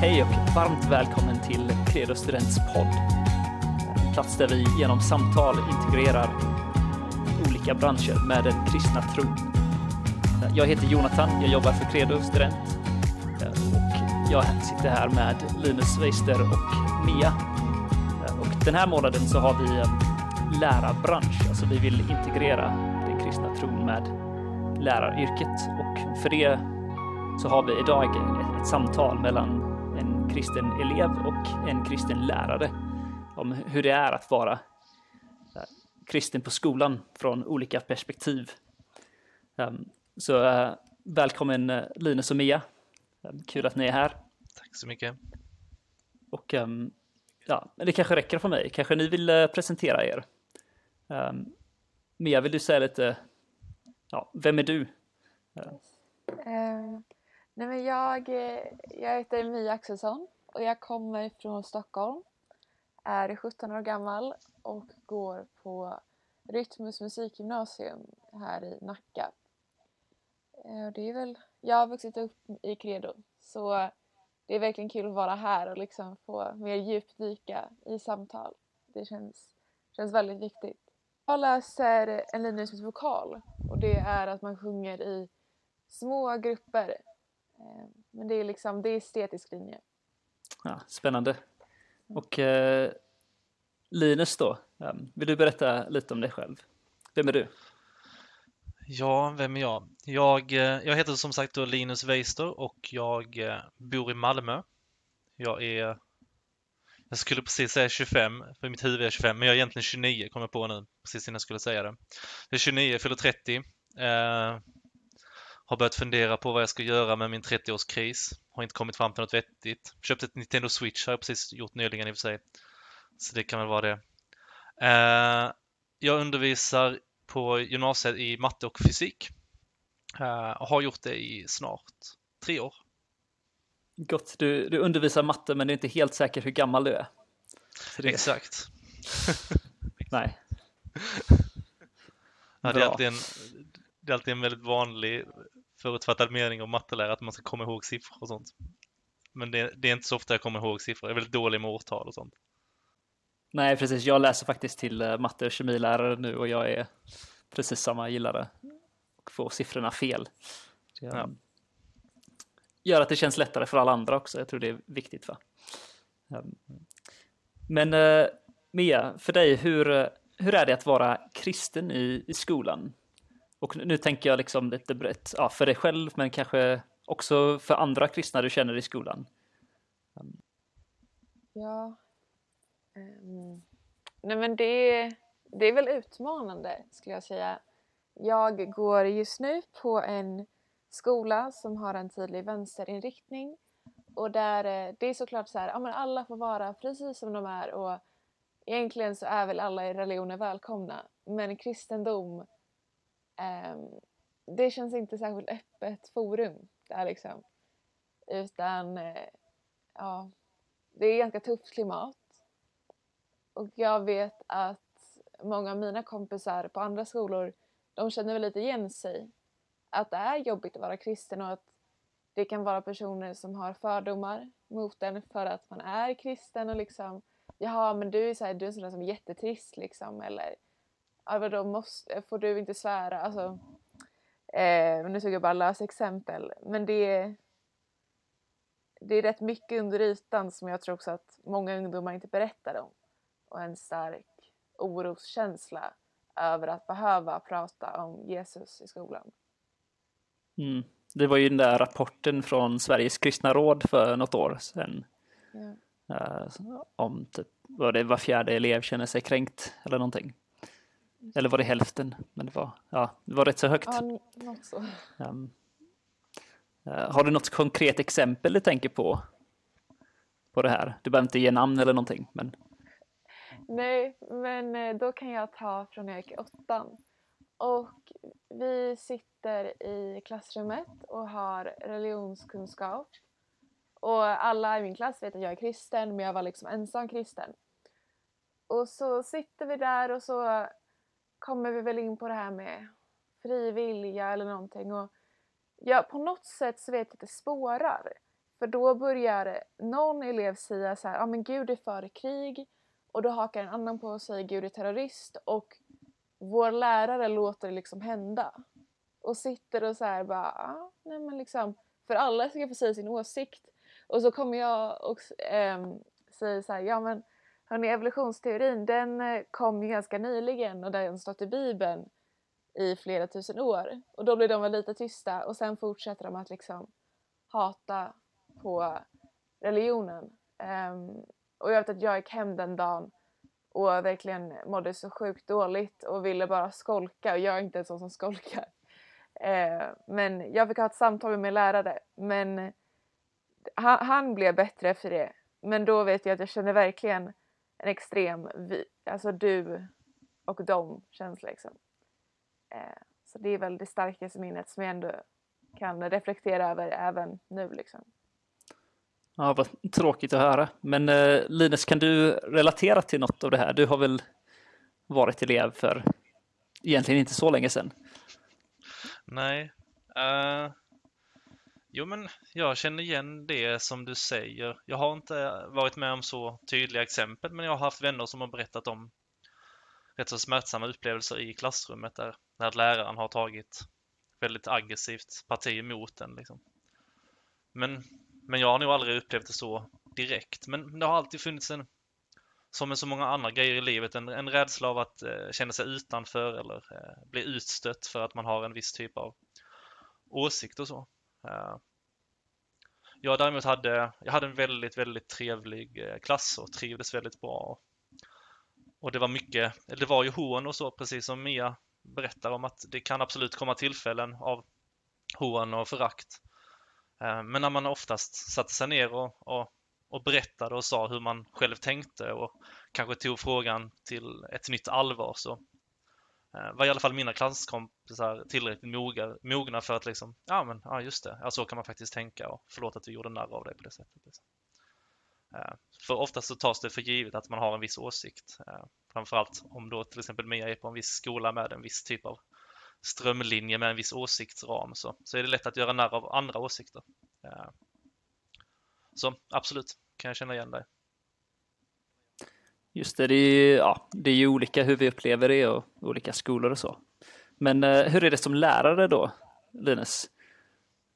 Hej och varmt välkommen till Credo Students podd. En plats där vi genom samtal integrerar olika branscher med den kristna tron. Jag heter Jonathan, jag jobbar för Credo Student och jag sitter här med Linus Weister och Mia. Och den här månaden så har vi lärarbransch, alltså vi vill integrera den kristna tron med läraryrket och för det så har vi idag ett samtal mellan kristen elev och en kristen lärare om hur det är att vara kristen på skolan från olika perspektiv. Så välkommen Linus och Mia. Kul att ni är här. Tack så mycket. Och ja, det kanske räcker för mig. Kanske ni vill presentera er. Mia, vill du säga lite, ja, vem är du? Nej men jag, eh, jag heter Mia Axelsson och jag kommer från Stockholm. Är 17 år gammal och går på Rytmus musikgymnasium här i Nacka. Eh, det är väl, jag har vuxit upp i Credo så det är verkligen kul att vara här och liksom få mer djupdyka i samtal. Det känns, känns väldigt viktigt. Jag läser en linje som heter vokal och det är att man sjunger i små grupper. Men det är liksom, det är estetisk linje. Ja, spännande. Och eh, Linus då, vill du berätta lite om dig själv? Vem är du? Ja, vem är jag? Jag, jag heter som sagt då Linus Weister och jag bor i Malmö. Jag är, jag skulle precis säga 25, för mitt huvud är 25, men jag är egentligen 29, kommer jag på nu, precis innan jag skulle säga det. Jag är 29, fyller 30. Eh, har börjat fundera på vad jag ska göra med min 30-årskris. Har inte kommit fram till något vettigt. Köpt ett Nintendo Switch har jag precis gjort nyligen i och för sig. Så det kan väl vara det. Eh, jag undervisar på gymnasiet i matte och fysik. Uh, och har gjort det i snart tre år. Gott, du, du undervisar matte men du är inte helt säker hur gammal du är. Det... Exakt. Nej. ja, det, är alltid en, det är alltid en väldigt vanlig förutfattad mening om mattelärare att man ska komma ihåg siffror och sånt. Men det, det är inte så ofta jag kommer ihåg siffror. Jag är väldigt dålig med årtal och sånt. Nej, precis. Jag läser faktiskt till matte och kemilärare nu och jag är precis samma gillare och får siffrorna fel. Det ja. gör att det känns lättare för alla andra också. Jag tror det är viktigt. Va? Men uh, Mia, för dig, hur, hur är det att vara kristen i, i skolan? Och nu tänker jag liksom lite brett, ja, för dig själv, men kanske också för andra kristna du känner i skolan. Ja, Um, nej men det, det är väl utmanande skulle jag säga. Jag går just nu på en skola som har en tydlig vänsterinriktning och där eh, det är såklart så här, ja men alla får vara precis som de är och egentligen så är väl alla i religioner välkomna men kristendom Ehm, det känns inte särskilt öppet forum där liksom utan eh, ja det är ganska tufft klimat och jag vet att många av mina kompisar på andra skolor, de känner väl lite igen sig. Att det är jobbigt att vara kristen och att det kan vara personer som har fördomar mot en för att man är kristen och liksom Jaha, men du är, så här, du är en sån där som är jättetrist liksom eller ja, vadå, måste, får du inte svära? Alltså, eh, nu tog jag bara lösa exempel men det är det är rätt mycket under ytan som jag tror också att många ungdomar inte berättar om och en stark oroskänsla över att behöva prata om Jesus i skolan. Mm. Det var ju den där rapporten från Sveriges kristna råd för något år sedan. Ja. Uh, om typ, var det var fjärde elev känner sig kränkt eller någonting. Eller var det hälften? Men det var, ja, det var rätt så högt. Ja, så. Um, uh, har du något konkret exempel du tänker på? På det här? Du behöver inte ge namn eller någonting. Men... Nej, men eh, då kan jag ta från när jag gick i åttan. Och vi sitter i klassrummet och har religionskunskap. Och alla i min klass vet att jag är kristen, men jag var liksom ensam kristen. Och så sitter vi där och så kommer vi väl in på det här med fri vilja eller någonting. Och ja, på något sätt så vet jag att det spårar. För då börjar någon elev säga så här, ja ah, men Gud är för krig och då hakar en annan på och säger Gud är terrorist och vår lärare låter det liksom hända. Och sitter och så här bara, ah, nej men liksom, för alla ska få säga sin åsikt. Och så kommer jag och ähm, säger så här, ja men hörni evolutionsteorin den eh, kom ju ganska nyligen och den stått i bibeln i flera tusen år. Och då blir de väl lite tysta och sen fortsätter de att liksom hata på religionen. Um, och jag vet att jag gick hem den dagen och verkligen mådde så sjukt dåligt och ville bara skolka och jag är inte en sån som skolkar. Uh, men jag fick ha ett samtal med min lärare men han, han, blev bättre för det. Men då vet jag att jag känner verkligen en extrem, vi, alltså du och dem känsla liksom. Uh, så det är väl det starkaste minnet som jag ändå kan reflektera över även nu liksom. Ja, vad tråkigt att höra. Men eh, Linus, kan du relatera till något av det här? Du har väl varit elev för egentligen inte så länge sedan? Nej. Uh, jo, men jag känner igen det som du säger. Jag har inte varit med om så tydliga exempel, men jag har haft vänner som har berättat om rätt så smärtsamma upplevelser i klassrummet där, där läraren har tagit väldigt aggressivt parti emot en. Liksom. Men men jag har nog aldrig upplevt det så direkt. Men det har alltid funnits en, som med så många andra grejer i livet, en, en rädsla av att eh, känna sig utanför eller eh, bli utstött för att man har en viss typ av åsikt och så. Eh, jag däremot hade, jag hade en väldigt, väldigt trevlig eh, klass och trivdes väldigt bra. Och det var mycket, eller det var ju hån och så, precis som Mia berättar om att det kan absolut komma tillfällen av hån och förakt. Eh, men när man oftast satte sig ner och, och, och berättade och sa hur man själv tänkte och kanske tog frågan till ett nytt allvar så Eh, var i alla fall mina klasskompisar tillräckligt moga, mogna för att liksom, ja men ja just det, ja, så kan man faktiskt tänka och förlåt att vi gjorde narr av dig på det sättet. Liksom. Eh, för oftast så tas det för givet att man har en viss åsikt. Eh, framförallt om då till exempel Mia är på en viss skola med en viss typ av strömlinje med en viss åsiktsram så, så är det lätt att göra narr av andra åsikter. Så absolut, kan jag känna igen dig. Just det, det är, ja, det är ju olika hur vi upplever det och olika skolor och så. Men eh, hur är det som lärare då, Linus?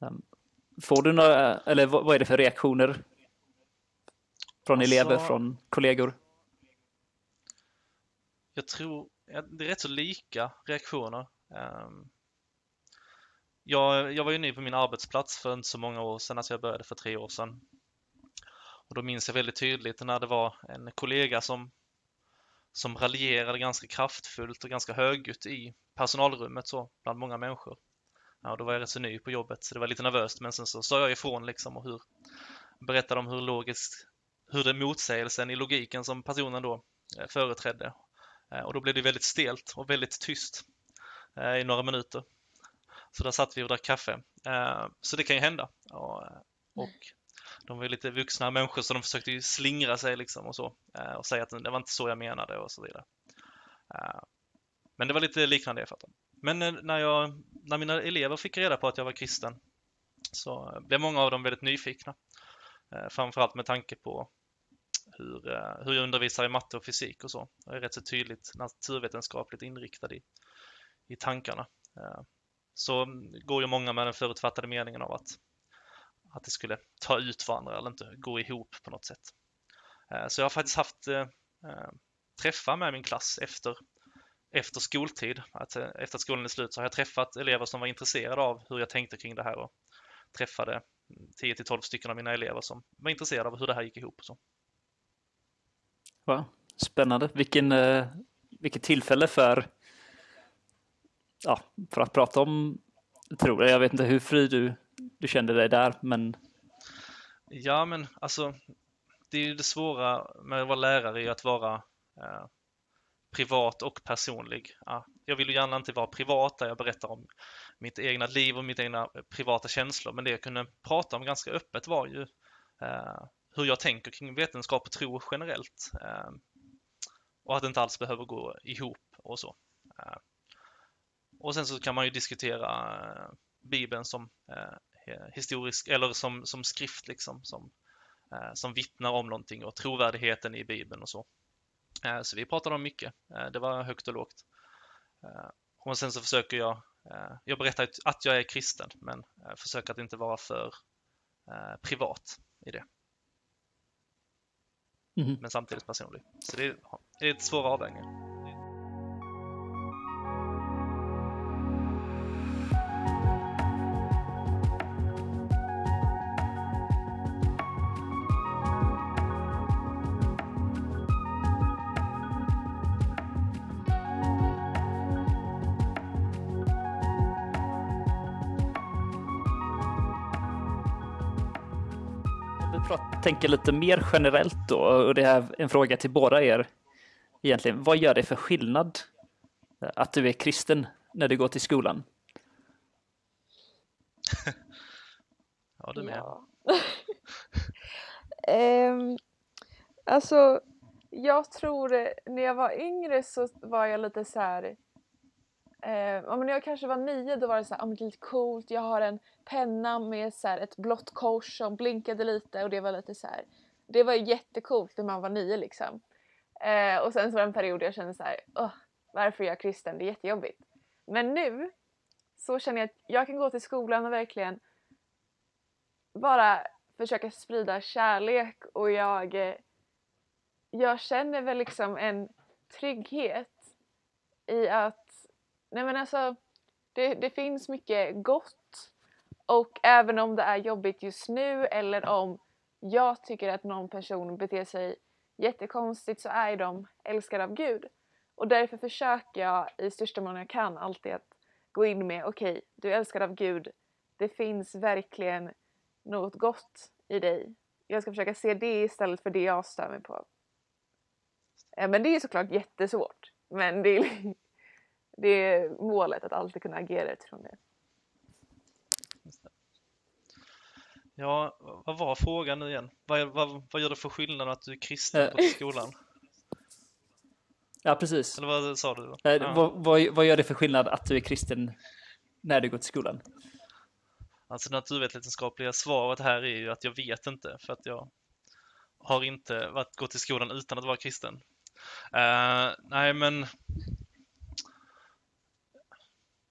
Ehm, får du några, eller vad är det för reaktioner från alltså, elever, från kollegor? Jag tror, det är rätt så lika reaktioner. Ehm, jag, jag var ju ny på min arbetsplats för inte så många år sedan, alltså jag började för tre år sedan. Och då minns jag väldigt tydligt när det var en kollega som, som raljerade ganska kraftfullt och ganska högljutt i personalrummet så, bland många människor. Ja, då var jag rätt så ny på jobbet så det var lite nervöst men sen så sa jag ifrån liksom och hur, berättade om hur logiskt, hur det motsägelsen i logiken som personen då eh, företrädde. Eh, och då blev det väldigt stelt och väldigt tyst. Eh, I några minuter. Så där satt vi och drack kaffe. Så det kan ju hända. Och, och de var ju lite vuxna människor så de försökte ju slingra sig liksom och så eh, och säga att det var inte så jag menade och så vidare. Eh, men det var lite liknande erfarenhet. Men eh, när, jag, när mina elever fick reda på att jag var kristen så blev många av dem väldigt nyfikna. Framförallt med tanke på hur, hur jag undervisar i matte och fysik och så. Jag är rätt så tydligt naturvetenskapligt inriktad i, i tankarna. Eh, så går ju många med den förutfattade meningen av att, att det skulle ta ut varandra eller inte gå ihop på något sätt. Eh, så jag har faktiskt haft eh, eh, träffar med min klass efter, efter skoltid. Att, efter att skolan är slut så har jag träffat elever som var intresserade av hur jag tänkte kring det här och träffade 10 12 stycken av mina elever som var intresserade av hur det här gick ihop. Och så. Wow, spännande. Vilken, vilket tillfälle för ja, för att prata om tror jag, Jag vet inte hur fri du, du kände dig där, men... Ja, men alltså, det är ju det svåra med att vara lärare är att vara eh, privat och personlig. Ja, jag vill ju gärna inte vara privat där jag berättar om mitt egna liv och mitt egna privata känslor, men det jag kunde prata om ganska öppet var ju eh, hur jag tänker kring vetenskap och tro generellt. Eh, och att det inte alls behöver gå ihop och så. Eh, och sen så kan man ju diskutera eh, Bibeln som eh, historisk, eller som, som skrift liksom, som, eh, som vittnar om någonting och trovärdigheten i Bibeln och så. Eh, så vi pratade om mycket. Det var högt och lågt. Och sen så försöker jag, jag berättar att jag är kristen, men försöker att inte vara för privat i det. Mm. Men samtidigt personlig. Så det är, det är ett svåra avvägningar. Tänker lite mer generellt då, och det är en fråga till båda er egentligen. Vad gör det för skillnad att du är kristen när du går till skolan? ja, du med. Ja. um, alltså, jag tror när jag var yngre så var jag lite så här Eh, när jag kanske var nio då var det så här, oh, lite coolt, jag har en penna med så här, ett blått kors som blinkade lite och det var lite så här, det var jättecoolt när man var nio liksom. Eh, och sen så var det en period jag kände så här, oh, varför är jag kristen? Det är jättejobbigt. Men nu så känner jag att jag kan gå till skolan och verkligen bara försöka sprida kärlek och jag, eh, jag känner väl liksom en trygghet i att nej men alltså det, det finns mycket gott och även om det är jobbigt just nu eller om jag tycker att någon person beter sig jättekonstigt så är de älskade av Gud. Och därför försöker jag i största mån jag kan alltid att gå in med okej, okay, du är älskad av Gud. Det finns verkligen något gott i dig. Jag ska försöka se det istället för det jag stör mig på. Men det är såklart jättesvårt. Men det är, det är målet, att alltid kunna agera utifrån det. Ja, vad var frågan nu igen? Vad, vad, vad gör det för skillnad att du är kristen på skolan? Ja, precis. Eller vad sa du? Då? Ja. Vad, vad, vad gör det för skillnad att du är kristen när du går till skolan? Alltså det naturvetenskapliga svaret här är ju att jag vet inte för att jag har inte varit, gått till skolan utan att vara kristen. Uh, nej, men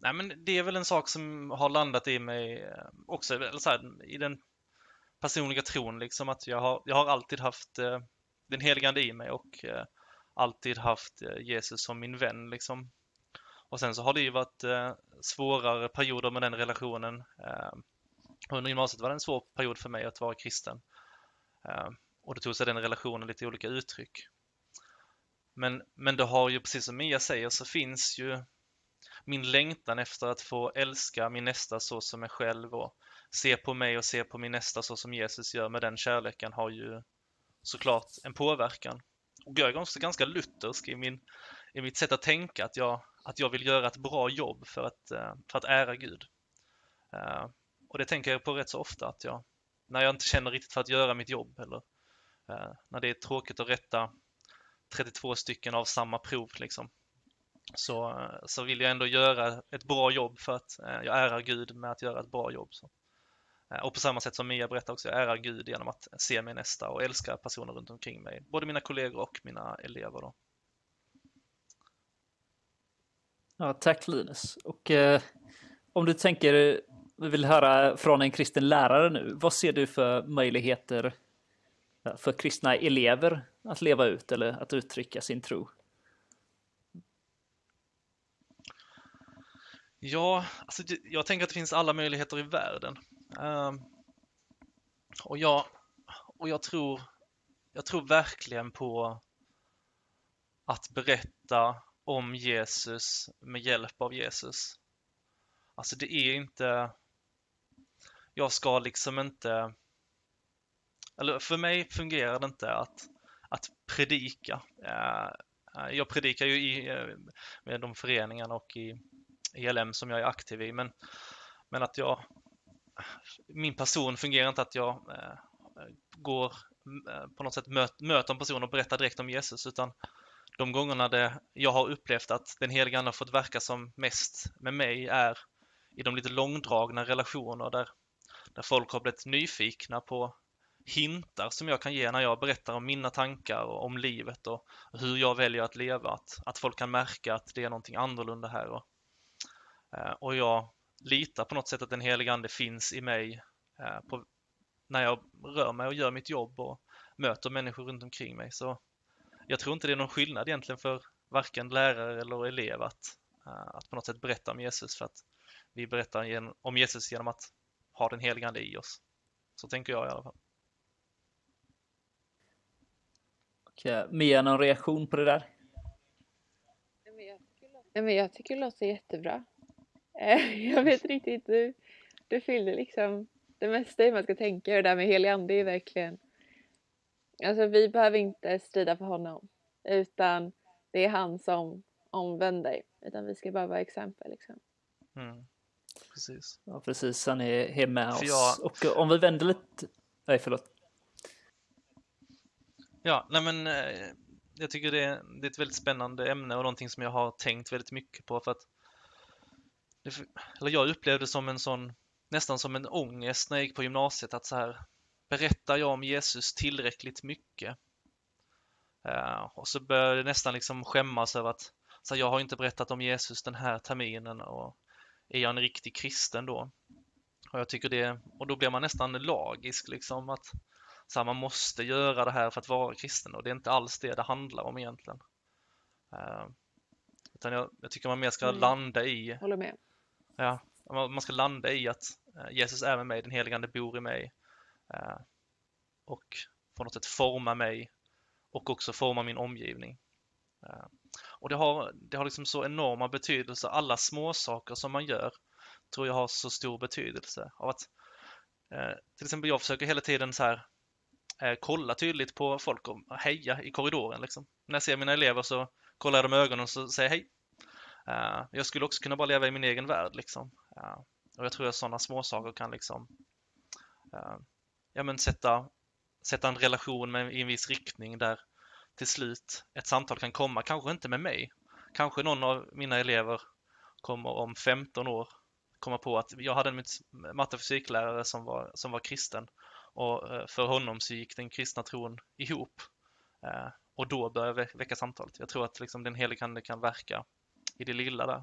Nej, men det är väl en sak som har landat i mig eh, också, eller så här, i den personliga tron, liksom att jag har, jag har alltid haft eh, den heligande i mig och eh, alltid haft eh, Jesus som min vän. Liksom. Och sen så har det ju varit eh, svårare perioder med den relationen. Eh, under gymnasiet var det en svår period för mig att vara kristen. Eh, och det tog sig den relationen lite olika uttryck. Men, men det har ju, precis som Mia säger, så finns ju min längtan efter att få älska min nästa så som mig själv och se på mig och se på min nästa så som Jesus gör med den kärleken har ju såklart en påverkan. Och jag är också ganska luthersk i, min, i mitt sätt att tänka, att jag, att jag vill göra ett bra jobb för att, eh, för att ära Gud. Eh, och det tänker jag på rätt så ofta, att jag, när jag inte känner riktigt för att göra mitt jobb eller eh, när det är tråkigt att rätta 32 stycken av samma prov liksom, så, så vill jag ändå göra ett bra jobb för att eh, jag ärar Gud med att göra ett bra jobb. Så. Eh, och på samma sätt som Mia berättar också, jag ärar Gud genom att se min nästa och älska personer runt omkring mig, både mina kollegor och mina elever. Då. Ja, tack Linus. Och eh, om du tänker, vi vill höra från en kristen lärare nu, vad ser du för möjligheter eh, för kristna elever att leva ut eller att uttrycka sin tro? Ja, alltså jag tänker att det finns alla möjligheter i världen. Um, och, jag, och jag, tror, jag tror verkligen på att berätta om Jesus med hjälp av Jesus. Alltså det är inte... Jag ska liksom inte... Eller för mig fungerar det inte att, att predika. Eh, eh, jag predikar ju i, eh, med de föreningarna och i ELM som jag är aktiv i. Men, men att jag, min person fungerar inte att jag eh, går eh, på något sätt möt, möter en person och berättar direkt om Jesus utan de gångerna det jag har upplevt att den heliga Ande har fått verka som mest med mig är i de lite långdragna relationer där, där folk har blivit nyfikna på hintar som jag kan ge när jag berättar om mina tankar och om livet och hur jag väljer att leva. Att, att folk kan märka att det är någonting annorlunda här. Och, och jag litar på något sätt att den heliga Ande finns i mig eh, på, när jag rör mig och gör mitt jobb och möter människor runt omkring mig. Så jag tror inte det är någon skillnad egentligen för varken lärare eller elev att, eh, att på något sätt berätta om Jesus för att vi berättar om Jesus genom att ha den heliga Ande i oss. Så tänker jag i alla fall. Och Mia, någon reaktion på det där? Nej, men jag tycker det låter jättebra. Eh, jag vet riktigt, du, du fyller liksom det mesta i man ska tänka. Det där med helig ande är verkligen... Alltså vi behöver inte strida för honom. Utan det är han som omvänder. Utan vi ska bara vara exempel liksom. Mm. Precis. Ja, precis. Han är, är med för oss. Jag... Och om vi vänder lite... Nej, förlåt. Ja, nej men eh, jag tycker det är, det är ett väldigt spännande ämne och någonting som jag har tänkt väldigt mycket på för att eller jag upplevde det som en sån, nästan som en ångest när jag gick på gymnasiet att så här, berättar jag om Jesus tillräckligt mycket? Uh, och så började jag nästan liksom skämmas över att så här, jag har inte berättat om Jesus den här terminen och är jag en riktig kristen då? Och jag tycker det, och då blir man nästan lagisk liksom att så här, man måste göra det här för att vara kristen och det är inte alls det det handlar om egentligen. Uh, utan jag, jag, tycker man mer ska mm. landa i. Ja, man ska landa i att eh, Jesus är med mig, den helige Ande bor i mig eh, och på något sätt forma mig och också forma min omgivning. Eh, och det har, det har liksom så enorma betydelse, alla små saker som man gör tror jag har så stor betydelse. Av att, till exempel jag försöker hela tiden så här kolla tydligt på folk och heja i korridoren. Liksom. När jag ser mina elever så kollar jag dem i ögonen och så säger hej. Uh, jag skulle också kunna bara leva i min egen värld liksom. Uh, och jag tror att sådana små saker kan liksom uh, ja, men sätta, sätta en relation med, i en viss riktning där till slut ett samtal kan komma, kanske inte med mig. Kanske någon av mina elever kommer om 15 år komma på att jag hade en matte och fysiklärare som var, som var kristen och för honom så gick den kristna tron ihop. Och då började väcka samtalet. Jag tror att liksom den helige Ande kan verka i det lilla där.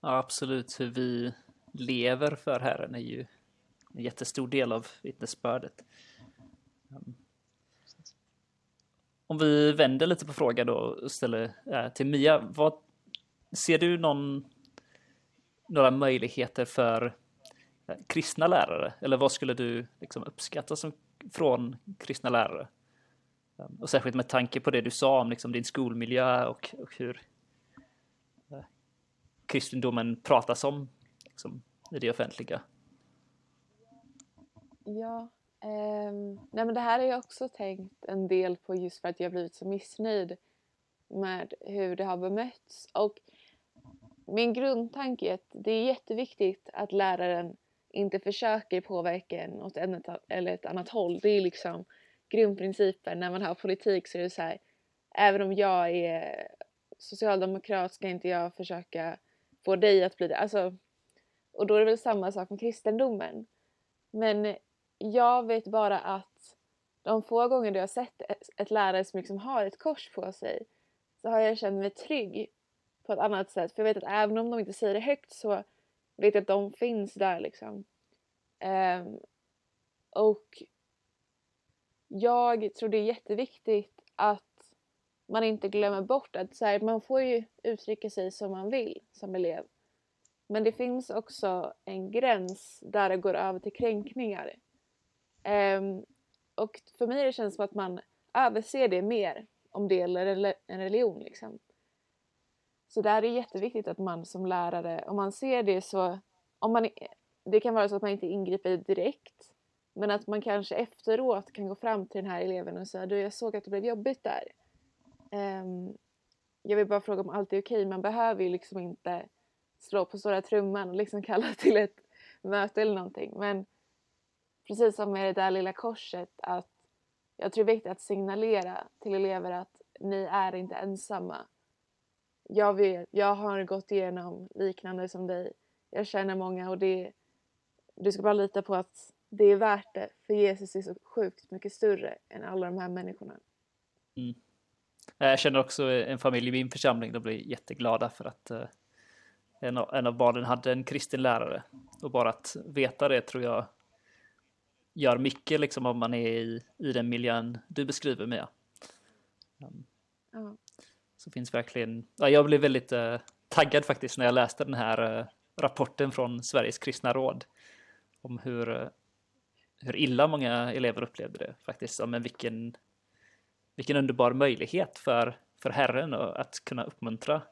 Ja, absolut. Hur vi lever för Herren är ju en jättestor del av vittnesbördet. Ehm, om vi vänder lite på frågan då och ställer äh, till Mia. Vad, ser du någon, några möjligheter för äh, kristna lärare? Eller vad skulle du liksom uppskatta som, från kristna lärare? Ehm, och särskilt med tanke på det du sa om liksom din skolmiljö och, och hur eh, kristendomen pratas om liksom, i det offentliga. Ja, eh, nej men det här har jag också tänkt en del på just för att jag blivit så missnöjd med hur det har bemötts. Och min grundtanke är att det är jätteviktigt att läraren inte försöker påverka en åt ett eller ett annat håll. Det är liksom grundprinciper när man har politik så är det så här, även om jag är socialdemokrat ska inte jag försöka få dig att bli det. Alltså, och då är det väl samma sak med kristendomen. Men jag vet bara att de få gånger du har sett ett lärare som liksom har ett kors på sig så har jag känt mig trygg på ett annat sätt. För jag vet att även om de inte säger det högt så vet jag att de finns där liksom. Um, och jag tror det är jätteviktigt att man inte glömmer bort att så här, man får ju uttrycka sig som man vill som elev. Men det finns också en gräns där det går över till kränkningar. Um, och för mig det känns som att man överser det mer om det gäller en religion. Liksom. Så där är det jätteviktigt att man som lärare, om man ser det så, om man, det kan vara så att man inte ingriper direkt men att man kanske efteråt kan gå fram till den här eleven och säga du jag såg att det blev jobbigt där. Um, jag vill bara fråga om allt är okej. Man behöver ju liksom inte slå på stora trumman och liksom kalla till ett möte eller någonting. Men precis som med det där lilla korset att jag tror det är viktigt att signalera till elever att ni är inte ensamma. Jag, vet, jag har gått igenom liknande som dig. jag känner många och det, du ska bara lita på att det är värt det för Jesus är så sjukt mycket större än alla de här människorna. Mm. Jag känner också en familj i min församling, de blir jätteglada för att uh, en, av, en av barnen hade en kristen lärare. Och bara att veta det tror jag gör mycket liksom om man är i, i den miljön du beskriver Mia. Um, ja. Så finns verkligen, ja, jag blev väldigt uh, taggad faktiskt när jag läste den här uh, rapporten från Sveriges kristna råd om hur, hur illa många elever upplevde det faktiskt. Ja, men vilken, vilken underbar möjlighet för, för Herren att kunna uppmuntra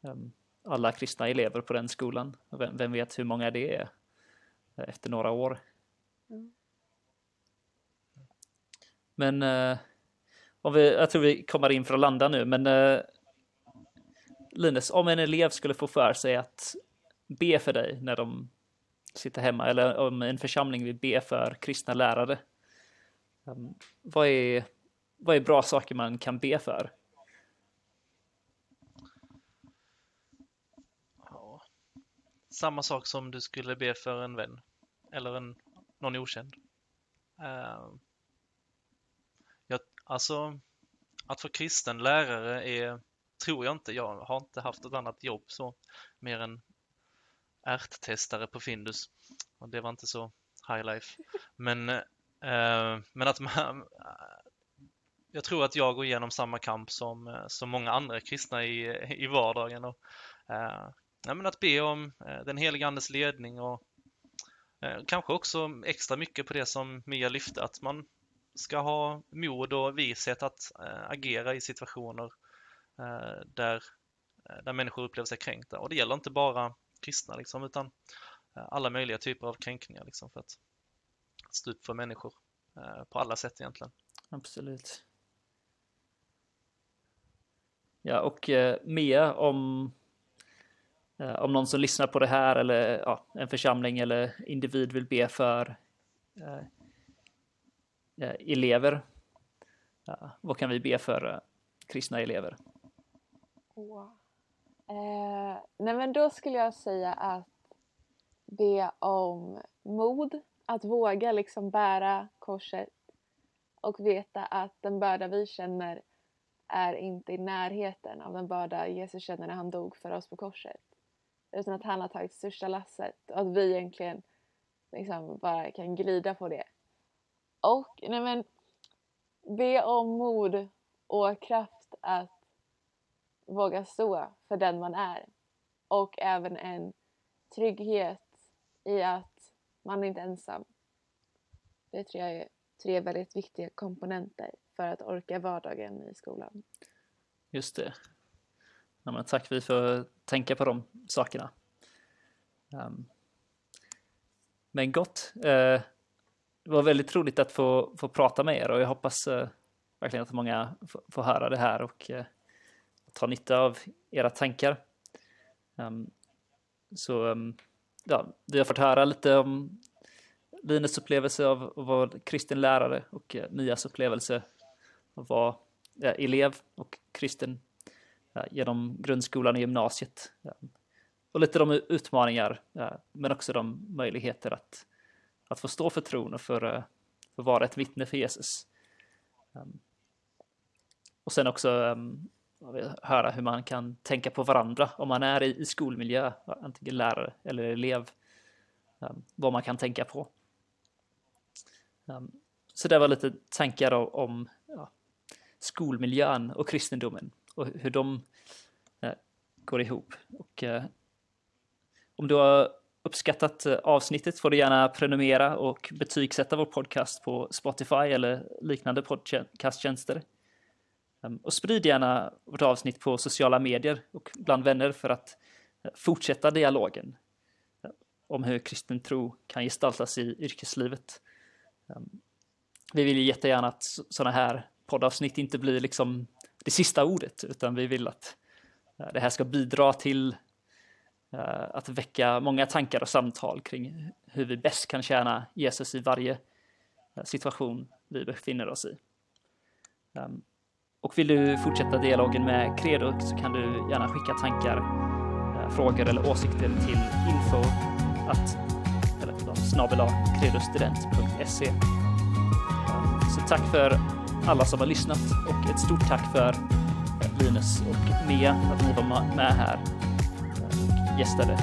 um, alla kristna elever på den skolan. Vem, vem, vet hur många det är efter några år. Mm. Men uh, om vi, jag tror vi kommer in för att landa nu, men uh, Linus, om en elev skulle få för sig att be för dig när de sitter hemma, eller om en församling vill be för kristna lärare, ehm, vad, är, vad är bra saker man kan be för? Samma sak som du skulle be för en vän eller en, någon okänd. Uh, jag, alltså, att få kristen lärare är, tror jag inte, jag har inte haft ett annat jobb så, mer än ärttestare på Findus. Och det var inte så high life. Men, eh, men att man, eh, jag tror att jag går igenom samma kamp som, eh, som många andra kristna i, i vardagen. Och, eh, ja, men att be om eh, den heliga Andes ledning och eh, kanske också extra mycket på det som Mia lyfte, att man ska ha mod och vishet att eh, agera i situationer eh, där, där människor upplever sig kränkta. Och det gäller inte bara kristna, liksom, utan alla möjliga typer av kränkningar liksom, för att stå upp för människor på alla sätt egentligen. Absolut. Ja, och eh, Mia, om Eh, om någon som lyssnar på det här eller ja, en församling eller individ vill be för eh, eh elever. Ja, vad kan vi be för eh, kristna elever? Oh. Eh, nej men då skulle jag säga att be om mod, att våga liksom bära korset och veta att den börda vi känner är inte i närheten av den börda Jesus känner när han dog för oss på korset. Utan att han har tagit största lasset och att vi egentligen liksom bara kan glida på det. Och nej men, be om mod och kraft att våga stå för den man är. Och även en trygghet i att man är inte är ensam. Det tror jag är tre väldigt viktiga komponenter för att orka vardagen i skolan. Just det. Ja, men tack vi får tänka på de sakerna. Um, men gott. Uh, det var väldigt roligt att få, få prata med er och jag hoppas uh, verkligen att många får höra det här och uh, ta nytta av era tankar. Um, så um, ja, vi har fått höra lite om Linus upplevelse av att vara kristen lärare och eh, Mias upplevelse av att vara elev och kristen genom grundskolan och gymnasiet. Ehm, och lite de utmaningar, men också de möjligheter att, att få stå för tron och för, eh, för att vara ett vittne för Jesus. Och sen också ehm, höra hur man kan tänka på varandra om man är i, skolmiljö, antingen lärare eller elev, ehm, vad man kan tänka på. Ehm, så det var lite tankar om skolmiljön och kristendomen och hur de eh, går ihop. Och, eh, om du har uppskattat eh, avsnittet får du gärna prenumerera och betygsätta vår podcast på Spotify eller liknande podcasttjänster. Ehm, och sprid gärna vårt avsnitt på sociala medier och bland vänner för att eh, fortsätta dialogen ehm, om hur kristen tro kan gestaltas i yrkeslivet. Ehm, vi vill ju jättegärna att sådana här poddavsnitt inte blir liksom det sista ordet, utan vi vill att eh, det här ska bidra till eh, att väcka många tankar och samtal kring hur vi bäst kan tjäna Jesus i varje situation vi befinner oss i. Och vill du fortsätta dialogen med Credo så kan du gärna skicka tankar, eh, frågor eller åsikter till info att eller snabel credostudent.se. Eh, så tack för alla som har lyssnat och ett stort tack för eh, Linus och Mia att ni var med här och gästade